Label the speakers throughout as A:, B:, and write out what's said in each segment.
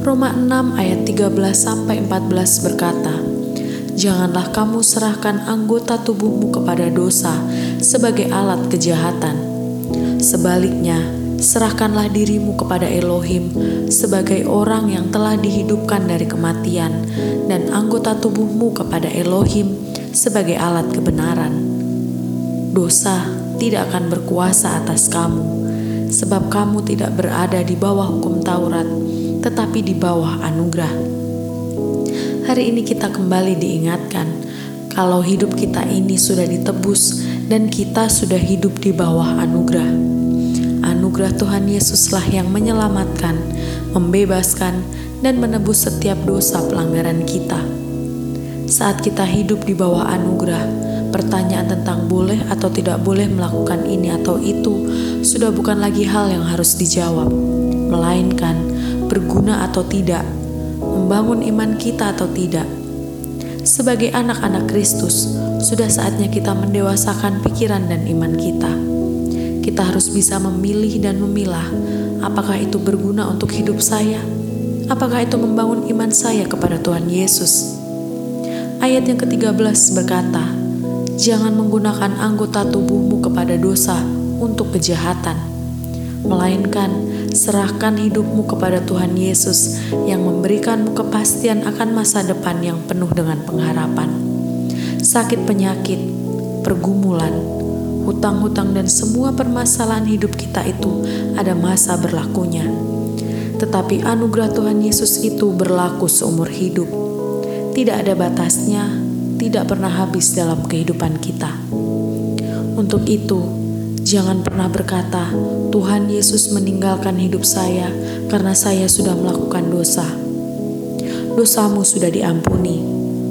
A: Roma 6 ayat 13 sampai 14 berkata, Janganlah kamu serahkan anggota tubuhmu kepada dosa sebagai alat kejahatan. Sebaliknya, serahkanlah dirimu kepada Elohim sebagai orang yang telah dihidupkan dari kematian dan anggota tubuhmu kepada Elohim sebagai alat kebenaran. Dosa tidak akan berkuasa atas kamu, sebab kamu tidak berada di bawah hukum Taurat, tetapi di bawah anugerah. Hari ini kita kembali diingatkan kalau hidup kita ini sudah ditebus dan kita sudah hidup di bawah anugerah. Anugerah Tuhan Yesuslah yang menyelamatkan, membebaskan, dan menebus setiap dosa pelanggaran kita. Saat kita hidup di bawah anugerah, pertanyaan tentang boleh atau tidak boleh melakukan ini atau itu sudah bukan lagi hal yang harus dijawab, melainkan berguna atau tidak, membangun iman kita atau tidak. Sebagai anak-anak Kristus, sudah saatnya kita mendewasakan pikiran dan iman kita. Kita harus bisa memilih dan memilah apakah itu berguna untuk hidup saya, apakah itu membangun iman saya kepada Tuhan Yesus. Ayat yang ke-13 berkata, Jangan menggunakan anggota tubuhmu kepada dosa untuk kejahatan, melainkan serahkan hidupmu kepada Tuhan Yesus yang memberikanmu kepastian akan masa depan yang penuh dengan pengharapan. Sakit penyakit, pergumulan, hutang-hutang dan semua permasalahan hidup kita itu ada masa berlakunya. Tetapi anugerah Tuhan Yesus itu berlaku seumur hidup. Tidak ada batasnya, tidak pernah habis dalam kehidupan kita. Untuk itu, Jangan pernah berkata, "Tuhan Yesus meninggalkan hidup saya karena saya sudah melakukan dosa." Dosamu sudah diampuni.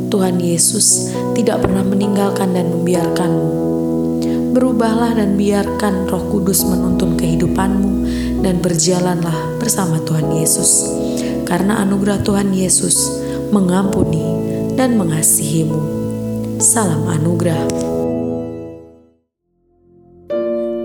A: Tuhan Yesus tidak pernah meninggalkan dan membiarkanmu. Berubahlah dan biarkan Roh Kudus menuntun kehidupanmu dan berjalanlah bersama Tuhan Yesus. Karena anugerah Tuhan Yesus mengampuni dan mengasihimu. Salam anugerah.